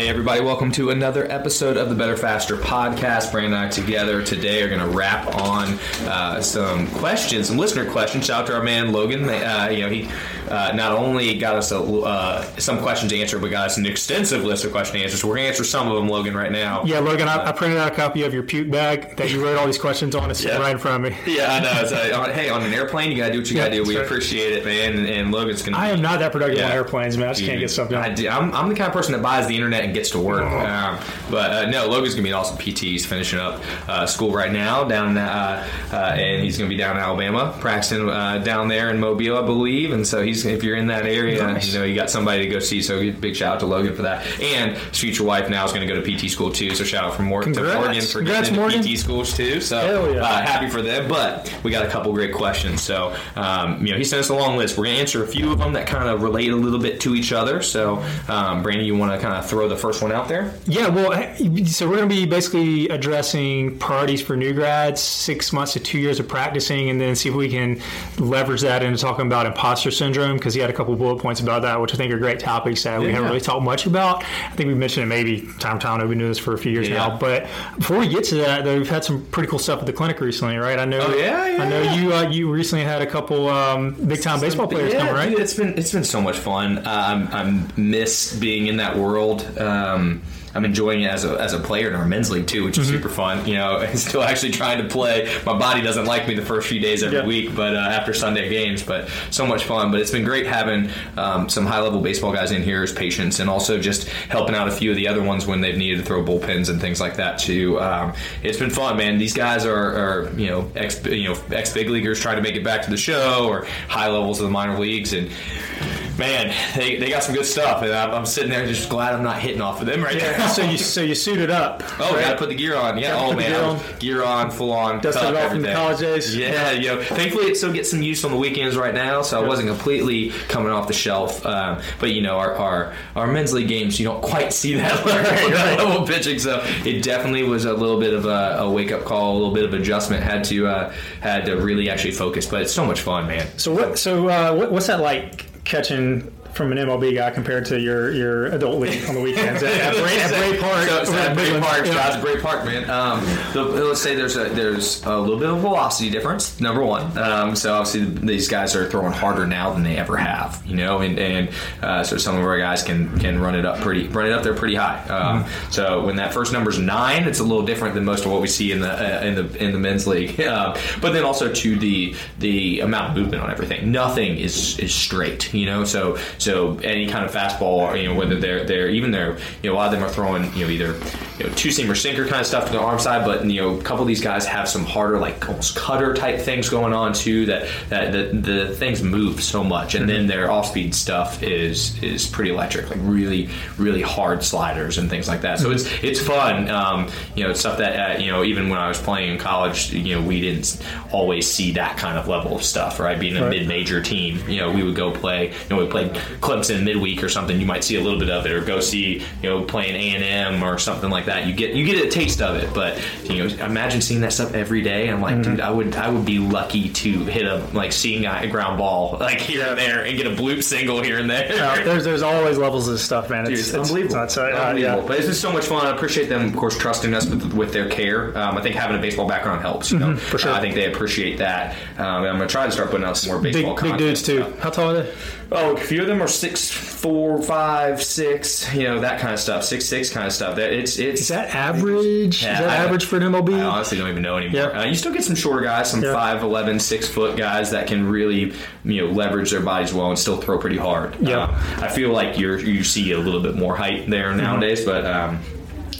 Hey, everybody, welcome to another episode of the Better Faster podcast. Brandon and I together today are going to wrap on uh, some questions, some listener questions. Shout out to our man Logan. Uh, you know, he uh, not only got us a, uh, some questions answered, but got us an extensive list of question answers. So we're going to answer some of them, Logan, right now. Yeah, Logan, I, I, printed out a copy of your puke bag that you wrote all these questions on. It's yeah. right in front of me. Yeah, I know. So, hey, on an airplane, you got to do what you got to do. We right. appreciate it, man. And, and Logan's going to. I am not that productive yeah. on airplanes, man. I just can't get stuff done. I am I'm the kind of person that buys the internet and gets to work. Oh. Um, but uh, no, Logan's gonna be an awesome PT. He's finishing up uh, school right now down, uh, uh and he's gonna be down in Alabama, practicing uh, down there in Mobile, I believe. And so he's if you're in that area, nice. you know, you got somebody to go see. So big shout out to Logan for that. And his future wife now is gonna go to PT school too. So shout out from Morgan to Morgan for Congrats, getting Morgan. PT schools too. So yeah. Happy for them. But we got a couple great questions. So um, you know, he sent us a long list. We're gonna answer a few of them that kind of relate a little bit to each other. So um, Brandon, you want to kind of throw the first one out there? Yeah, well, so we're going to be basically addressing priorities for new grads, six months to two years of practicing, and then see if we can leverage that into talking about imposter syndrome because he had a couple bullet points about that, which I think are great topics that yeah. we haven't really talked much about. I think we mentioned it maybe time to time. We've been doing this for a few years yeah. now, but before we get to that, though, we've had some pretty cool stuff at the clinic recently, right? I know. Oh, yeah, yeah, I know you. Uh, you recently had a couple um, big time baseball players come, right? Dude, it's been it's been so much fun. Uh, I'm, I'm miss being in that world. Um, I'm enjoying it as a, as a player in our men's league too, which is mm-hmm. super fun. You know, still actually trying to play. My body doesn't like me the first few days every yeah. week, but uh, after Sunday games, but so much fun. But it's been great having um, some high level baseball guys in here as patients, and also just helping out a few of the other ones when they've needed to throw bullpens and things like that too. Um, it's been fun, man. These guys are, are you know ex you know ex big leaguers trying to make it back to the show or high levels of the minor leagues and man, they, they got some good stuff, and I'm, I'm, sitting there just glad I'm not hitting off of them right yeah. now. so you so you suited up. Oh, right? gotta put the gear on. Yeah. oh man, gear on. gear on, full on. Dusted it off from the college days. Yeah, you know. Thankfully, it still gets some use on the weekends right now, so I wasn't completely coming off the shelf. Um, but you know, our, our our men's league games, you don't quite see that level, right, right. level pitching. So it definitely was a little bit of a, a wake up call, a little bit of adjustment. Had to uh, had to really actually focus, but it's so much fun, man. So what? So uh, what, what's that like? Catching from an MLB guy compared to your, your adult league on the weekends at, at, Bray, at Bray Park. So, so at Bray Park, yeah. Bray Park, man. Um, so let's say there's a there's a little bit of velocity difference. Number one, um, so obviously these guys are throwing harder now than they ever have, you know, and and uh, so some of our guys can can run it up pretty run it up there pretty high. Um, mm-hmm. So when that first number is nine, it's a little different than most of what we see in the uh, in the in the men's league. Uh, but then also to the the amount of movement on everything, nothing is is straight, you know. So so any kind of fastball, you know, whether they're they're even they're you know a lot of them are throwing you know either you know two seamer sinker kind of stuff to the arm side, but you know a couple of these guys have some harder like almost cutter type things going on too. That that the, the things move so much, and mm-hmm. then their off speed stuff is is pretty electric, like really really hard sliders and things like that. So mm-hmm. it's it's fun. Um, you know, it's stuff that uh, you know even when I was playing in college, you know, we didn't always see that kind of level of stuff. Right, being a right. mid major team, you know, we would go play. You know, we played Clemson midweek or something, you might see a little bit of it, or go see you know playing A and M or something like that that. You get you get a taste of it, but you know, imagine seeing that stuff every day. I'm like, dude, I would I would be lucky to hit a like seeing a ground ball like here and there and get a bloop single here and there. There's there's always levels of stuff, man. Dude, it's, unbelievable. It's, uh, uh, unbelievable. yeah. But it's just so much fun. I appreciate them, of course, trusting us with, with their care. Um, I think having a baseball background helps. You know, for sure. Uh, I think they appreciate that. Um, I'm going to try to start putting out some more Big baseball big content. dudes too. How tall are they? Oh, a few of them are six, four, five, six. You know that kind of stuff. Six, six kind of stuff. That it's it's. Is that average? Yeah, Is that I- average for an MLB? I honestly don't even know anymore. Yeah. Uh, you still get some shorter guys, some Yeah. 5'11", 6 foot guys that can really you know leverage their bodies well and still throw pretty hard. Yeah. Um, I feel like you're you see a little bit more height there nowadays, but. Um,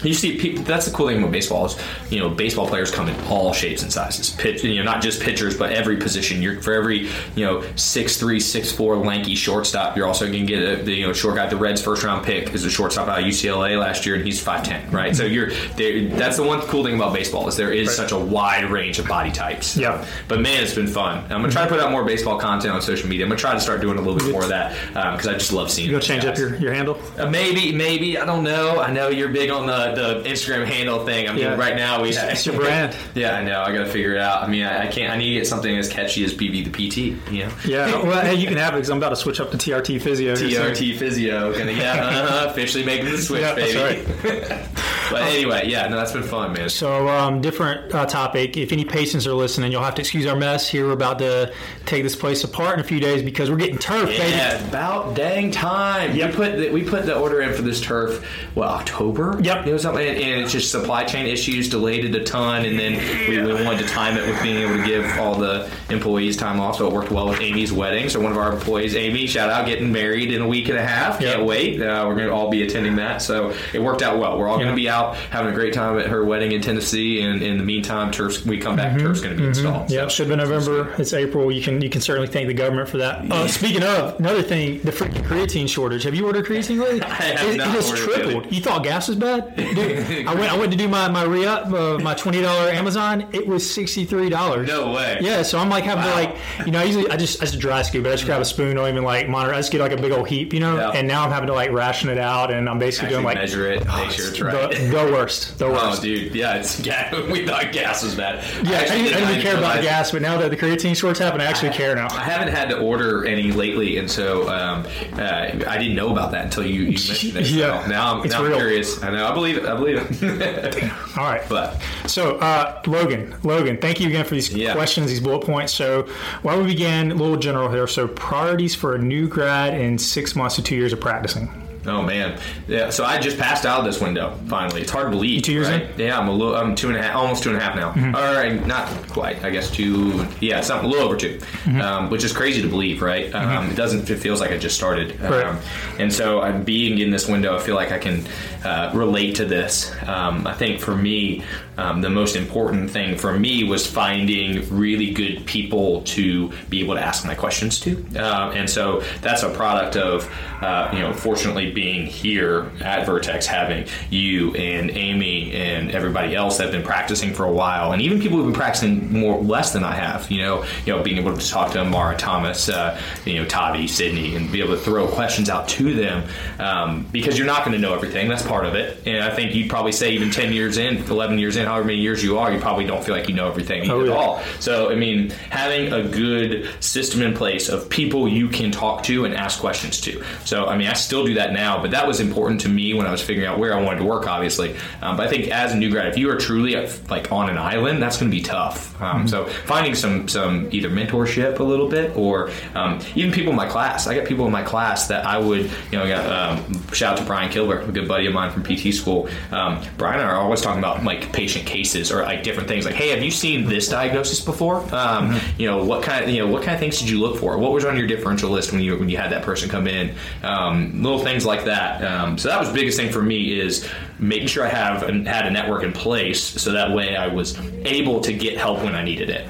you see, pe- that's the cool thing about baseball is, you know, baseball players come in all shapes and sizes. Pitch, you know, not just pitchers, but every position. You're for every, you know, six three, six four, lanky shortstop. You're also going to get a, the you know short guy. The Reds' first round pick is a shortstop out of UCLA last year, and he's five ten. Right, so you're there. That's the one cool thing about baseball is there is such a wide range of body types. Yeah. but man, it's been fun. I'm gonna try to put out more baseball content on social media. I'm gonna try to start doing a little bit more of that because I just love seeing. You go change up your, your handle? Uh, maybe, maybe I don't know. I know you're big on the, the Instagram handle thing. I mean, Yeah. right now we It's your brand. yeah, I know. I got to figure it out. I mean, I, I can't. I need to get something as catchy as BB the PT. You know, Yeah. Well, hey, you can have it because I'm about to switch up to TRT Physio. TRT Physio. Gonna yeah, uh, officially making the switch, Yeah, that's baby. but anyway, yeah, no, that's been fun, man. So, um, different uh, topic. If any patients are listening, you'll have to excuse our mess here. We're about to take this place apart in a few days because we're getting turf, baby. Yeah, about dang time. Yep. We put the, we put the order in for this turf. What October? Yep. It was something, and it's just supply chain issues delayed it a ton, and then we, we wanted to time it with being able to give all the employees time off, so it worked well with Amy's wedding. So one of our employees, Amy, shout out, getting married in a week and a half. Can't wait. Uh, we're going to all be attending that, so it worked out well. We're all going to be out having a great time at her wedding in Tennessee, and in the meantime, turf's we come back, turf's going to be installed. Yeah, should be November. It's April. You can you can certainly thank the government for that. Uh, speaking of another thing, the freaking creatine shortage. Have you ordered creatine lately? It, has tripled. it. You thought gas was bad? Dude, I went I went to do my my re up uh, my twenty dollar Amazon. It was sixty three dollars. No way. Yeah, so I'm like having Wow. to like you know I usually I just I just dry scoop, but I just grab a spoon, I don't even like monitor. I just get like a big old heap, you know. Yeah. And now I'm having to like ration it out, and I'm basically doing like measure it, make sure it's right. the, the worst, the Oh, worst. dude, yeah, it's gas. We thought gas was bad. Yeah, I, didn't, I didn't care about gas, but now that the creatine shorts happen, I actually care now. I haven't had to order any lately, and so um, uh, I didn't know about that until you, you mentioned it. So Yeah, now I'm, it's now I'm curious. I know. I believe it. I believe it. All right. but So, uh, Logan, Logan, thank you again for these Yeah. questions, these bullet points. So, why we begin, a little general here. So, priorities for a new grad in six months to two years of practicing. Oh man, yeah. So I just passed out of this window. Finally, it's hard to believe. two years right? in? Mm-hmm. Yeah, I'm a little. I'm two and a half, almost two and a half now. All right, not quite. I guess two. Yeah, something a little over 2 Mm-hmm. um, which is crazy to believe, right? Um, It doesn't. It feels like I just started. Right. Um, and so I'm being in this window. I feel like I can uh, relate to this. Um, I think for me, um, the most important thing for me was finding really good people to be able to ask my questions to. Uh, and so that's a product of, uh, you know, fortunately being here at Vertex, having you and Amy and everybody else that have been practicing for a while, and even people who've been practicing more less than I have. You know, you know, being able to talk to Mara Thomas, uh, you know, Tavi, Sydney, and be able to throw questions out to them um, because you're not going to know everything. That's part of it. And I think you'd probably say even 10 years in, 11 years in, however many years you are, you probably don't feel like you know everything Oh, at yeah. all. So, I mean, having a good system in place of people you can talk to and ask questions to. So, I mean, I still do that now, but that was important to me when I was figuring out where I wanted to work, obviously. Um, but I think as a new grad, if you are truly uh, like on an island, that's going to be tough. Mm-hmm. Um, So, finding some some either mentorship a little bit or um, even people in my class. I got people in my class that I would, you know, got, um, shout out to Brian Kilber, a good buddy of mine from PT school. Um, Brian and I are always talking about like patient cases or like different things. Like, hey, have you seen this diagnosis before? Um, You know, what kind of you know what kind of things did you look for? What was on your differential list when you when you had that person come in? Um, little things like that. Um, so that was the biggest thing for me is making sure I have and had a network in place so that way I was able to get help when I needed it.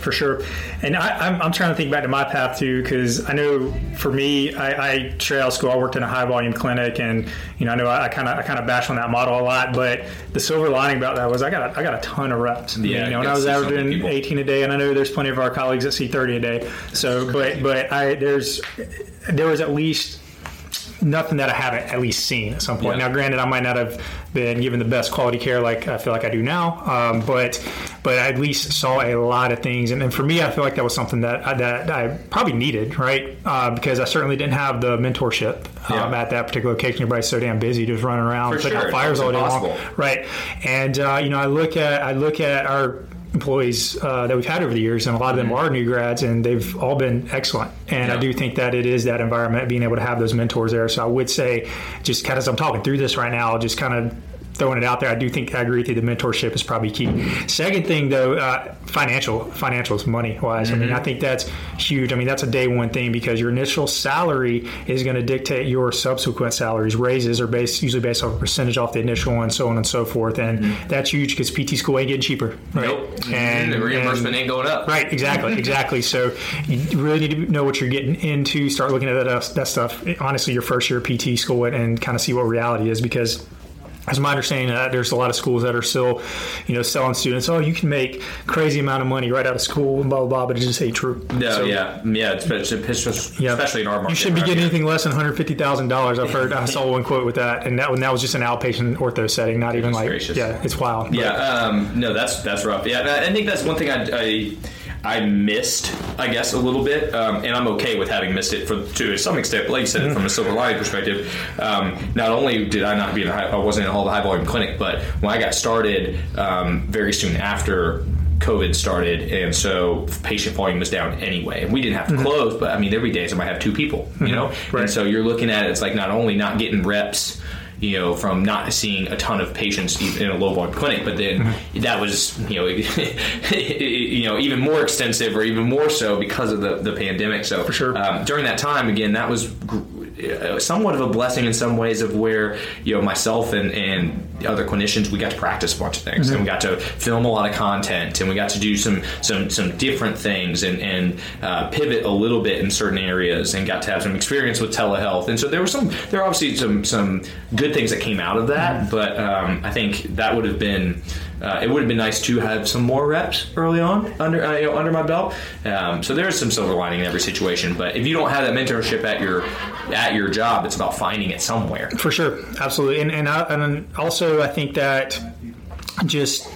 for sure. And I, I'm, I'm trying to think back to my path too, because I know for me, I, I straight out of school, I worked in a high volume clinic, and you know, I know I kind of I kind of bash on that model a lot. But the silver lining about that was I got a, I got a ton of reps. Yeah, you know, when I was averaging 18 a day, and I know there's plenty of our colleagues that see 30 a day. So, but but I there's there was at least nothing that I haven't at least seen at some point. Yeah. Now, granted, I might not have been given the best quality care like I feel like I do now, um, but but I at least saw a lot of things, and, and for me, I feel like that was something that I, that I probably needed, right? Uh, because I certainly didn't have the mentorship um, Yeah. at that particular location. Everybody's so damn busy, just running around, For putting sure. out fires all day long, right? And uh, you know, I look at I look at our employees uh, that we've had over the years, and a lot of them are new grads, and they've all been excellent. And I do think that it is that environment, being able to have those mentors there. So I would say, just kind of as I'm talking through this right now, just kind of throwing it out there, I do think I agree with you. The mentorship is probably key. Second thing, though, uh, financial financials, money wise. I mean, mm-hmm. I think that's huge. I mean, that's a day one thing because your initial salary is going to dictate your subsequent salaries. Raises are based usually based off a percentage off the initial one, so on and so forth, and mm-hmm. that's huge because PT school ain't getting cheaper, right? Nope. Mm-hmm. And the reimbursement and- ain't going up. Right, exactly, exactly. So you really need to know what you're getting into. Start looking at that, that stuff. Honestly, your first year of PT school and, and kind of see what reality is because. As my understanding, that there's a lot of schools that are still, you know, selling students. Oh, you can make crazy amount of money right out of school and blah blah blah, but it just ain't true. No, So, yeah, yeah, especially, yeah. especially in our market. You shouldn't be getting anything less than one hundred fifty thousand dollars. I've heard. I saw one quote with that, and that, and that was just an outpatient ortho setting, not even like. gracious. Yeah, it's wild. Yeah, um, no, that's that's rough. Yeah, I I think that's one thing I, I I missed, I guess, a little bit, um, and I'm okay with having missed it for to some extent. Like you said, from a silver lining perspective, um, not only did I not be in a high, I wasn't in a high volume clinic, but when I got started um, very soon after. COVID started, and so patient volume was down anyway. And we didn't have to close, but I mean, there'd be days I might have two people, you know. Right. And so you're looking at it, it's like not only not getting reps you know, from not seeing a ton of patients in a low volume clinic, but then Mm-hmm. that was, you know, you know, even more extensive or even more so because of the, the pandemic. So For sure. um, during that time, again, that was gr- somewhat of a blessing in some ways of where you know myself and and the other clinicians we got to practice a bunch of things. And we got to film a lot of content and we got to do some some some different things and and uh, pivot a little bit in certain areas and got to have some experience with telehealth. And so there were some there were obviously some some good things that came out of that but um, I think that would have been uh, it would have been nice to have some more reps early on under uh, you know, under my belt. Um, so there's some silver lining in every situation. But if you don't have that mentorship at your at your job, it's about finding it somewhere. For sure, absolutely, and and, I, and also I think that just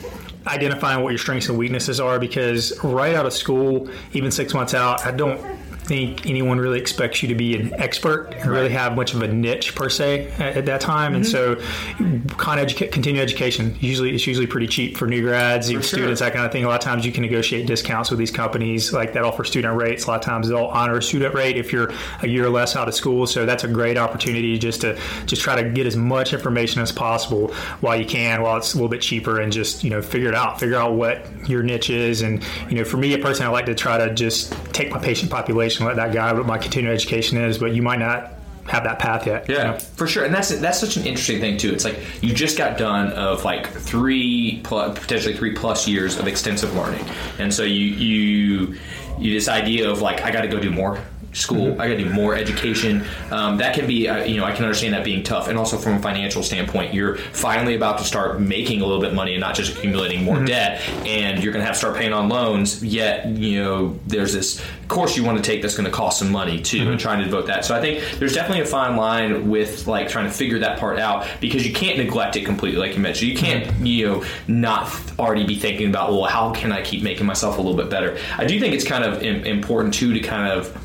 identifying what your strengths and weaknesses are because right out of school, even six months out, I don't think anyone really expects you to be an expert and really have much of a niche per se at, at that time. And so, kind of continue education usually it's usually pretty cheap for new grads, sure. students, that kind of thing. A lot of times you can negotiate discounts with these companies like that offer student rates. A lot of times they'll honor a student rate if you're a year or less out of school. So that's a great opportunity just to just try to get as much information as possible while you can, while it's a little bit cheaper, and just you know figure it out, figure out what your niche is. And you know, for me, a person I like to try to just take my patient population, let that guide what my continuing education is. But you might not have that path yet. you Yeah, know? for sure, and that's that's such an interesting thing too. It's like you just got done of like three plus, potentially three plus years of extensive learning, and so you you you this idea of like I got to go do more school, I got to do more education. Um, that can be, uh, you know, I can understand that being tough, and also from a financial standpoint, you're finally about to start making a little bit of money and not just accumulating more debt, and you're going to have to start paying on loans. Yet, you know, there's this course you want to take that's going to cost some money too, and trying to devote that. So I think there's definitely a fine line with like trying to figure that part out because you can't neglect it completely, like you mentioned. You can't, you know, not already be thinking about, well, how can I keep making myself a little bit better? I do think it's kind of important too to kind of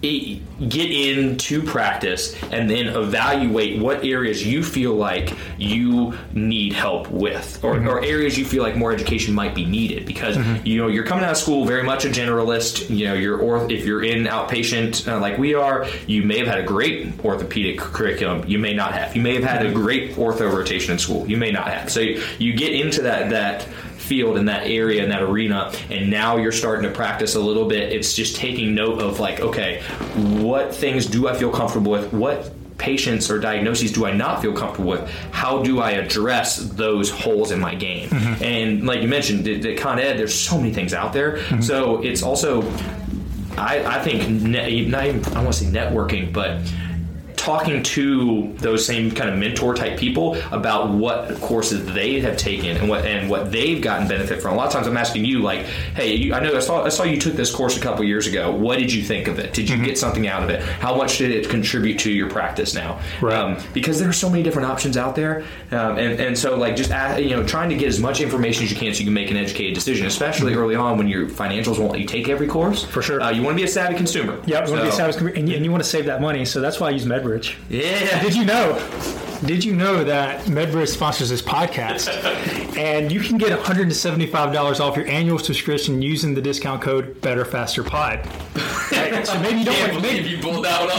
get into practice and then evaluate what areas you feel like you need help with or, or areas you feel like more education might be needed because you know you're coming out of school very much a generalist. You know you're or if you're in outpatient uh, like we are you may have had a great orthopedic curriculum. You may not have. You may have had a great ortho rotation in school. You may not have. So you, you get into that that field in that area in that arena and now you're starting to practice a little bit. It's just taking note of like okay what things do i feel comfortable with? What patients or diagnoses do i not feel comfortable with? How do i address those holes in my game? Mm-hmm. And like you mentioned the, the con ed there's so many things out there. Mm-hmm. So it's also I, I think net, not even, I want to say networking, but talking to those same kind of mentor type people about what courses they have taken and what and what they've gotten benefit from. A lot of times, I'm asking you like, "Hey, you, I know I saw I saw you took this course a couple years ago. What did you think of it? Did you mm-hmm. get something out of it? How much did it contribute to your practice now? Right. Um, because there are so many different options out there, um, and and so like just ask, you know trying to get as much information as you can so you can make an educated decision, especially mm-hmm. early on when your financials won't let you take every course. For sure, uh, you want to be a savvy consumer. Yeah, you so, want to be a savvy consumer, and you, and you want to save that money. So that's why I use MedBridge. Yeah. Did you know? Did you know that MedBridge sponsors this podcast? and you can get $175 off your annual subscription using the discount code Better Faster Pod. Right? So maybe you don't want, maybe, you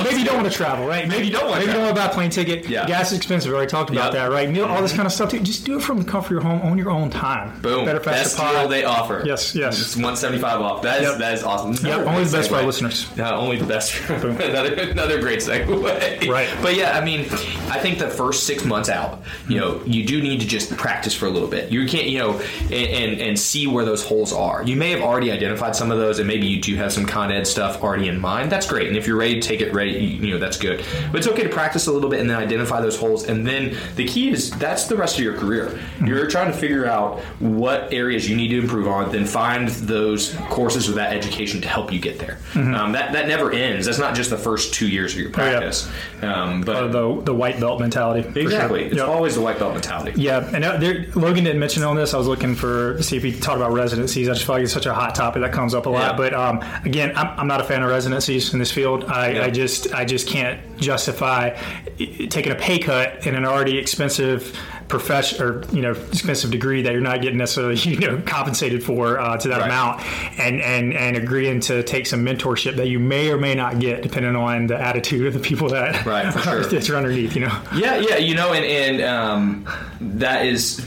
maybe you don't want to travel, right? Maybe you don't want. Maybe you don't want to buy a plane ticket. Yeah. Gas is expensive. We already talked about yep. that, right? You know, all this mm-hmm. kind of stuff. Too. Just do it from the comfort of your home on your own time. Boom. Better Faster best Pod. they offer. Yes, yes. It's 175 off. That is yep. that is awesome. Yeah, only the best for our listeners. Yeah, only the best. another another great segue. Right. But yeah, I mean, I think the first six months out, you know, you do need to just practice for a little bit. You can't, you know, and, and, and see where those holes are. You may have already identified some of those, and maybe you do have some Con Ed stuff already in mind. That's great. And if you're ready to take it ready, you, know, that's good. But it's okay to practice a little bit and then identify those holes. And then the key is that's the rest of your career. Mm-hmm. You're trying to figure out what areas you need to improve on, then find those courses or that education to help you get there. Mm-hmm. Um, that that never ends. That's not just the first two years of your practice. Oh, yeah. um, but uh, the the white belt mentality. Exactly. Sure. It's yep. always the white belt mentality. Yeah, and uh, there, Logan didn't mention on this. I was looking for to see if he talked about residencies. I just feel like it's such a hot topic that comes up a lot. Yeah. But um, again, I'm, I'm, not a fan of residencies in this field. I, yeah. I just I just can't justify taking a pay cut in an already expensive profession or you know expensive degree that you're not getting necessarily you know compensated for uh, to that right. amount and and and agreeing to take some mentorship that you may or may not get depending on the attitude of the people that right, are, that are underneath you know yeah yeah you know and and um, that is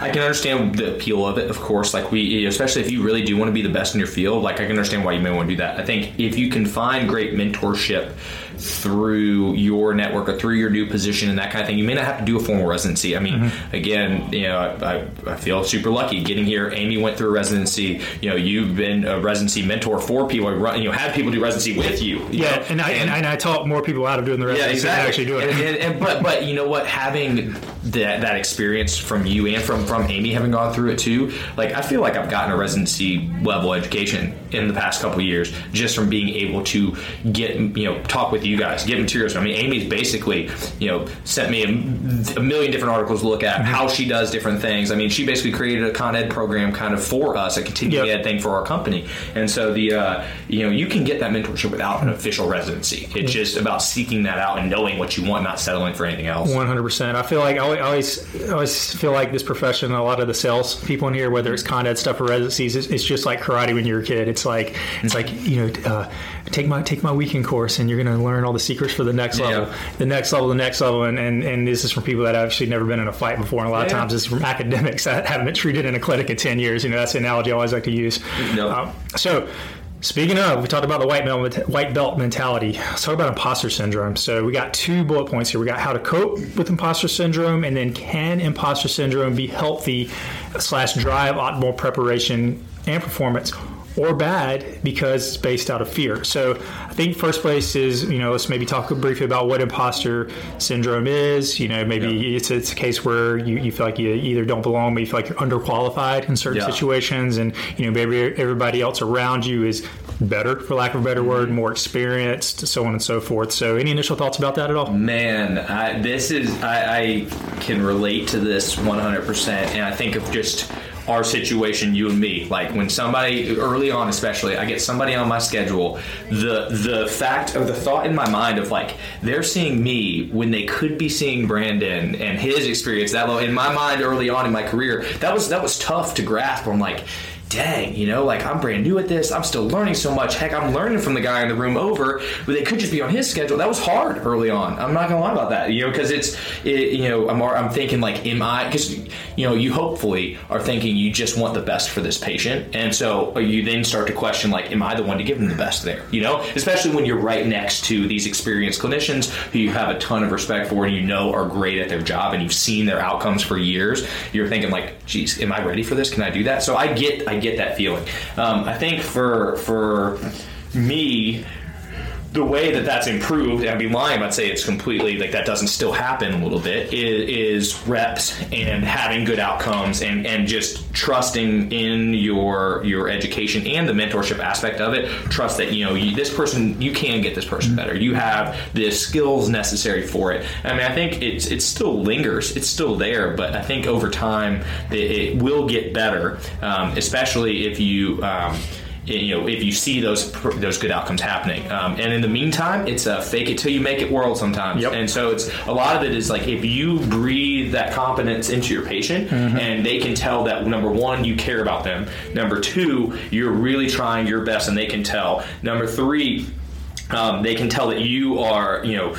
I can understand the appeal of it, of course. Like we, especially if you really do want to be the best in your field, like I can understand why you may want to do that. I think if you can find great mentorship through your network or through your new position and that kind of thing. You may not have to do a formal residency. I mean, mm-hmm. again, you know, I, I, feel super lucky getting here. Amy went through a residency. You know, you've been a residency mentor for people. You know, had people do residency with you. you yeah, and I and, and, I taught more people out of doing the residency yeah, exactly. actually do it. And, and, but but you know what, having that that experience from you and from from Amy having gone through it too, like I feel like I've gotten a residency level education in the past couple years just from being able to get you know talk with you guys, get materials. I mean, Amy's basically you know sent me a, a million different articles to look at mm-hmm. how she does different things. I mean, she basically created a Con Ed program kind of for us, a continuing yep. ed thing for our company. And so the uh, you know you can get that mentorship without an official residency. It's mm-hmm. just about seeking that out and knowing what you want, not settling for anything else. One hundred percent. I feel like I always I always feel like this profession. A lot of the sales people in here, whether it's Con Ed stuff or residencies, it's, it's just like karate when you're a kid. It's like it's like you know. Uh, take my take my weekend course and you're going to learn all the secrets for the next yeah. level the next level the next level and, and and this is from people that have actually never been in a fight before and a lot yeah. of times it's from academics that haven't been treated in a clinic in 10 years you know that's the analogy i always like to use nope. um, so Speaking of, we talked about the white belt, white belt mentality. Let's talk about imposter syndrome. So we got two bullet points here. We got how to cope with imposter syndrome, and then can imposter syndrome be healthy slash drive optimal preparation and performance or bad because it's based out of fear. So I think first place is, you know, let's maybe talk briefly about what imposter syndrome is. You know, maybe yeah. it's, it's a case where you, you feel like you either don't belong, but you feel like you're underqualified in certain yeah. situations, and you know maybe everybody else around you is better, for lack of a better word, mm-hmm. more experienced, so on and so forth. So, any initial thoughts about that at all? Man, I, this is I, I can relate to this 100, percent and I think of just our situation, you and me. Like when somebody early on, especially, I get somebody on my schedule. The the fact of the thought in my mind of like they're seeing me when they could be seeing Brandon and his experience that. In my mind, early on in my career, that was that was tough to grasp. I'm like dang, you know, like I'm brand new at this. I'm still learning so much. Heck, I'm learning from the guy in the room over, but they could just be on his schedule. That was hard early on. I'm not gonna lie about that, you know, because it's, it, you know, I'm, I'm thinking like, am I? Because you know, you hopefully are thinking you just want the best for this patient, and so uh, you then start to question like, am I the one to give them the best there? You know, especially when you're right next to these experienced clinicians who you have a ton of respect for and you know are great at their job and you've seen their outcomes for years. You're thinking like, geez, am I ready for this? Can I do that? So I get, I get that feeling. Um, I think for for me, the way that that's improved, and I'd be lying, I'd say it's completely like that doesn't still happen a little bit, is, is reps and having good outcomes and, and just trusting in your your education and the mentorship aspect of it. Trust that you know you, this person you can get this person better. You have the skills necessary for it. I mean, I think it's it still lingers, it's still there, but I think over time it, it will get better, um, especially if you. Um, you know if you see those those good outcomes happening. Um, and in the meantime, it's a fake it till you make it world sometimes. Yep. And so it's a lot of it is like if you breathe that confidence into your patient, Mm-hmm. and they can tell that number one you care about them, number two you're really trying your best, and they can tell. Number three. Um, they can tell that you are, you know,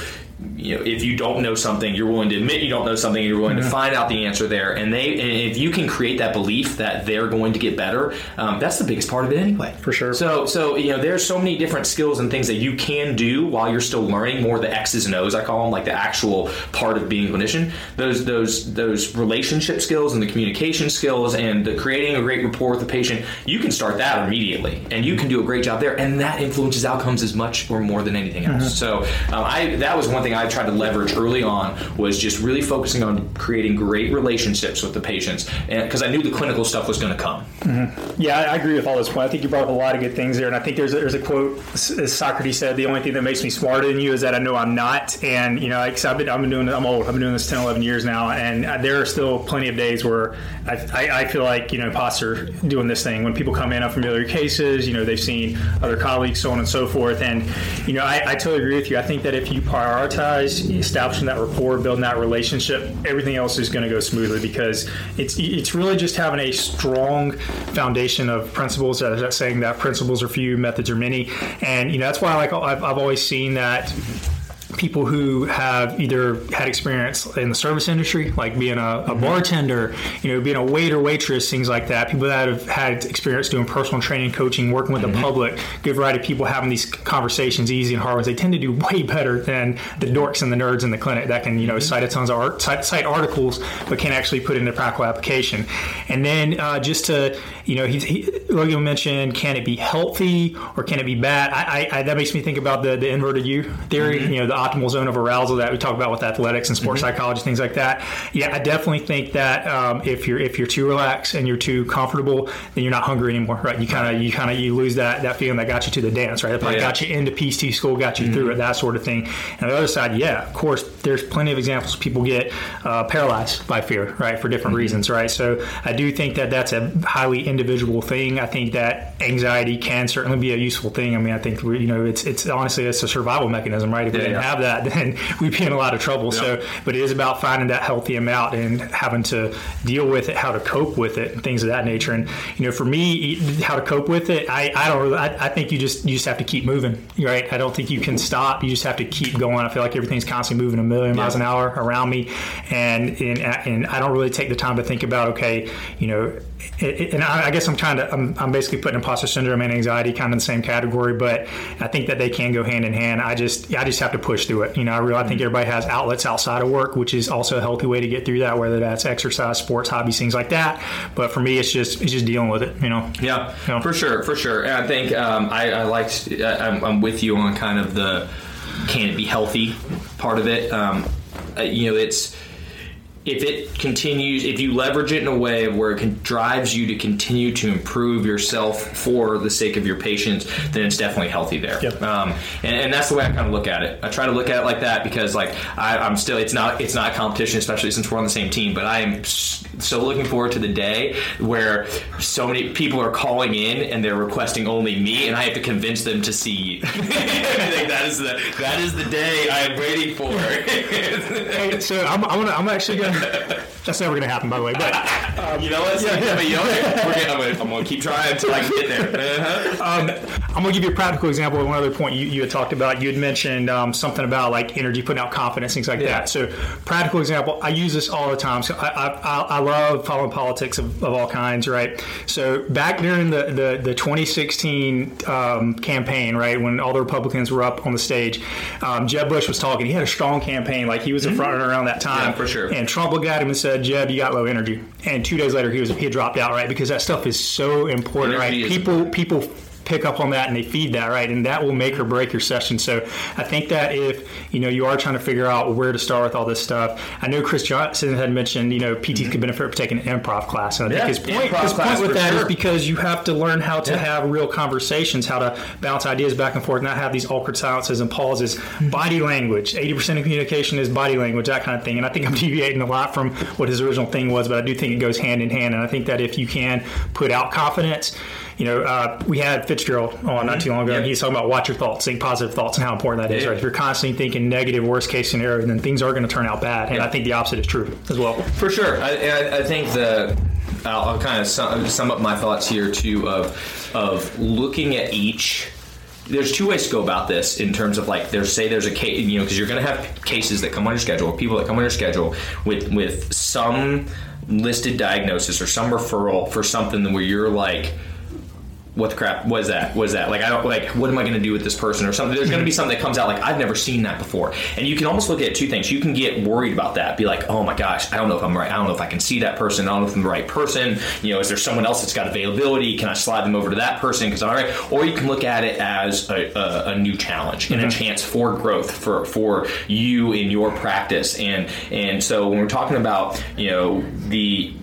you know, if you don't know something, you're willing to admit you don't know something, you're willing to find out the answer there. And they, and if you can create that belief that they're going to get better, um, that's the biggest part of it anyway. For sure. So, so you know, there's so many different skills and things that you can do while you're still learning. More the X's and O's, I call them, like the actual part of being a clinician. Those, those, those relationship skills and the communication skills and the creating a great rapport with the patient. You can start that immediately, and you can do a great job there, and that influences outcomes as much or more than anything else. So, um, I that was one thing I tried to leverage early on was just really focusing on creating great relationships with the patients, because I knew the clinical stuff was going to come. Yeah, I agree with all those points. I think you brought up a lot of good things there, and I think there's a, there's a quote as Socrates said: "The only thing that makes me smarter than you is that I know I'm not." And you know, like, I've been I've been doing I'm old. I've been doing this 10, 11 years now, and uh, there are still plenty of days where I, I, I feel like you know imposter doing this thing. When people come in on familiar cases, you know, they've seen other colleagues, so on and so forth, and you know, I, I totally agree with you. I think that if you prioritize establishing that rapport, building that relationship, everything else is going to go smoothly because it's it's really just having a strong foundation of principles. That saying that principles are few, methods are many, and you know that's why like I've, I've always seen that people who have either had experience in the service industry, like being a, a mm-hmm. bartender, you know, being a waiter, waitress, things like that. People that have had experience doing personal training, coaching, working with the mm-hmm. public, good variety of people having these conversations, easy and hard ones. They tend to do way better than the dorks and the nerds in the clinic that can, you know, mm-hmm. cite a tons of art, cite, cite articles, but can't actually put into practical application. And then uh, just to, you know, he, he, Logan mentioned, can it be healthy or can it be bad? I, I, I, that makes me think about the, the inverted U theory, you know, the optimal zone of arousal that we talk about with athletics and sports psychology, things like that. Yeah, I definitely think that um, if you're if you're too relaxed and you're too comfortable, then you're not hungry anymore, right? You kind of you kind of you lose that that feeling that got you to the dance, right? That probably Yeah. got you into PT school, got you through it, that sort of thing. And the other side, yeah, of course, there's plenty of examples. People get uh, paralyzed by fear, right, for different reasons, right? So I do think that that's a highly individual thing. I think that anxiety can certainly be a useful thing. I mean, I think you know, it's it's honestly it's a survival mechanism, right? If we didn't yeah. Have that, then we'd be in a lot of trouble. So, but it is about finding that healthy amount and having to deal with it, how to cope with it, and things of that nature. And you know, for me, how to cope with it, I, I don't. really- I, I think you just you just have to keep moving, right? I don't think you can stop. You just have to keep going. I feel like everything's constantly moving a million miles an hour around me, and and, and I don't really take the time to think about okay, you know. It- it- And I I guess I'm trying to, I'm, I'm basically putting imposter syndrome and anxiety kind of in the same category, but I think that they can go hand in hand. I just, I just have to push through it. You know, I really, I think everybody has outlets outside of work, which is also a healthy way to get through that, whether that's exercise, sports, hobbies, things like that. But for me, it's just, it's just dealing with it, you know? Yeah, Yeah. for sure, for sure. And I think um, I, I liked. I, I'm, I'm with you on kind of the can it be healthy part of it. Um, you know, it's if it continues, if you leverage it in a way where it can, drives you to continue to improve yourself for the sake of your patients, then it's definitely healthy there. Yep. Um, and, and that's the way I kind of look at it. I try to look at it like that because, like, I, I'm still. It's not. It's not a competition, especially since we're on the same team. But I am so looking forward to the day where so many people are calling in and they're requesting only me, and I have to convince them to see you. I think that is the that is the day I am waiting for. Hey, so I'm, I'm, gonna, I'm actually going to, that's never going to happen, by the way, but you know what? Yeah, yeah. But, you know, I'm, gonna, I'm gonna keep trying until I can get there. Uh-huh. Um, I'm going to give you a practical example of one other point you, you had talked about. You had mentioned um, something about like energy, putting out confidence, things like Yeah. that. So, practical example, I use this all the time. So, I, I, I love following politics of, of all kinds, right? So, back during the, the, the 2016 um, campaign, right, when all the Republicans were up on the stage, um, Jeb Bush was talking. He had a strong campaign, like he was a front runner around that time. Mm-hmm. Yeah, for sure. And Trump looked at him and said, Jeb, you got low energy. And two days later, he was he had dropped out, right? Because that stuff is so important, Energy right? People people pick up on that and they feed that right, and that will make or break your session. So I think that if you know you are trying to figure out where to start with all this stuff, I know Chris Johnson had mentioned you know PTs mm-hmm. could benefit from taking an improv class, and I yeah, think his point his point with that sure. is because you have to learn how to yeah. have real conversations, how to bounce ideas back and forth, not have these awkward silences and pauses. Mm-hmm. Body language, eighty percent of communication is body language, that kind of thing, and I think I'm deviating a lot from what his original thing was, but I do think it goes hand in hand, and I think that if you can put out confidence you know, uh, we had Fitzgerald on not too long ago, yep. and he's talking about watch your thoughts, think positive thoughts, and how important that is. Right? If you're constantly thinking negative, worst case scenario, then things are going to turn out bad. And yep. I think the opposite is true as well. For sure, I, I, I think the I'll, I'll kind of sum, sum, up my thoughts here too of of looking at each there's two ways to go about this in terms of like there's say there's a case you know because you're going to have cases that come on your schedule people that come on your schedule with with some listed diagnosis or some referral for something where you're like what the crap was that was that? Like i don't like what am i going to do with this person or something? There's going to be something that comes out like i've never seen that before. And you can almost look at two things. You can get worried about that be like oh my gosh i don't know if i'm right i don't know if i can see that person i don't know if i'm the right person you know is there someone else that's got availability can i slide them over to that person because all right? Or you can look at it as a, a, a new challenge mm-hmm. and a mm-hmm. chance for growth for for you in your practice. And and so when we're talking about you know the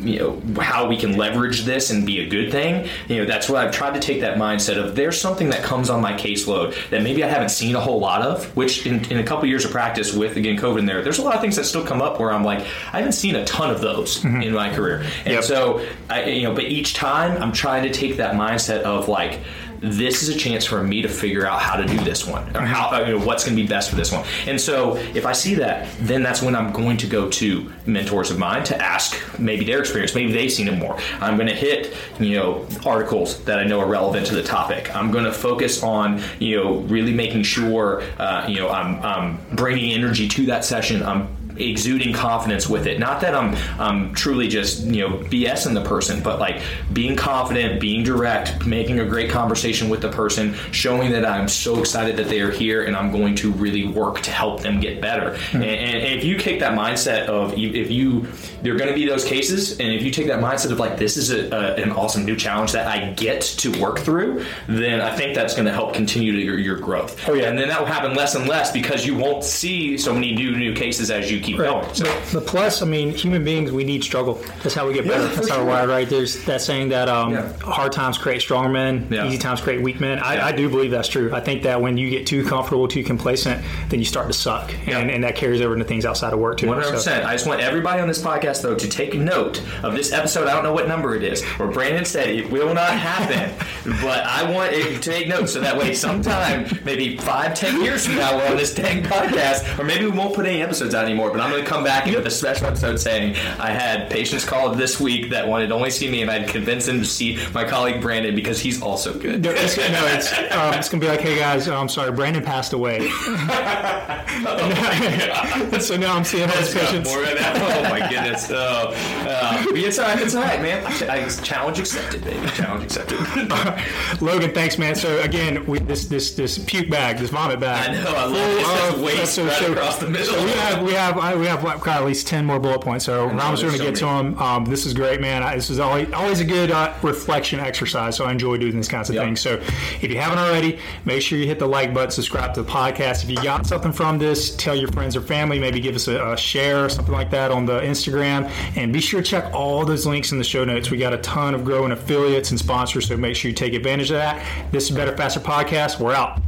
you know how we can leverage this and be a good thing you know that's what i've tried to take that mindset of there's something that comes on my caseload that maybe i haven't seen a whole lot of which in, in a couple years of practice with again covid in there there's a lot of things that still come up where i'm like i haven't seen a ton of those mm-hmm. in my career and yep. so i you know but each time i'm trying to take that mindset of like this is a chance for me to figure out how to do this one or how you know, what's going to be best for this one. And so if I see that, then that's when I'm going to go to mentors of mine to ask maybe their experience, maybe they've seen it more. I'm going to hit you know articles that I know are relevant to the topic. I'm going to focus on you know really making sure uh, you know I'm, I'm bringing energy to that session. I'm exuding confidence with it. Not that I'm I'm truly just you know BSing the person, but like being confident, being direct, making a great conversation with the person, showing that I'm so excited that they are here and I'm going to really work to help them get better. Mm-hmm. And, and, if you take that mindset of if you there are going to be those cases, and if you take that mindset of like this is a, a, an awesome new challenge that I get to work through, then I think that's going to help continue to your, your growth. Oh yeah, and then that will happen less and less because you won't see so many new new cases as you keep right. going. So. The, the, plus, I mean, human beings, we need struggle. That's how we get better. Yeah, That's how we're wired, right? There's that saying that um, yeah. hard times create strong men, yeah. easy times create weak men. I, I, do believe that's true. I think that when you get too comfortable, too complacent, then you start to suck, and, and that carries over into things outside of work too. One hundred percent. I just want everybody on this podcast though to take note of this episode. I don't know what number it is, where Brandon said it will not happen, but I want it to take note so that way sometime, maybe five, ten years from now, we're on this dang podcast, or maybe we won't put any episodes out anymore. But I'm going to come back and with a special episode saying I had patients call this week that wanted to only see me, and I'd convince them to see my colleague Brandon because he's also good. No, it's, no, it's, um, it's going to be like, hey guys, I'm sorry, Brandon passed away. so now I'm seeing all these patients. Oh my goodness. Oh, uh, it's all right. It's all right, man. I, challenge accepted, baby. Challenge accepted. Logan, thanks, man. So again, we, this this this puke bag, this vomit bag. I know. I love it. Just waste so, right so, across the middle. So we have we have we have got at least ten more bullet points. So I'm going to get to them. Um, this is great, man. I, this is always, always a good uh, reflection exercise. So I enjoy doing these kinds of yep. things. So if you haven't already, make sure you hit the like button, subscribe to the podcast. If you got something from this, tell your friends or family. Maybe give us a, a share or something like that on the Instagram, and be sure to check all those links in the show notes. We got a ton of growing affiliates and sponsors, so make sure you take advantage of that. This is Better Faster Podcast. We're out.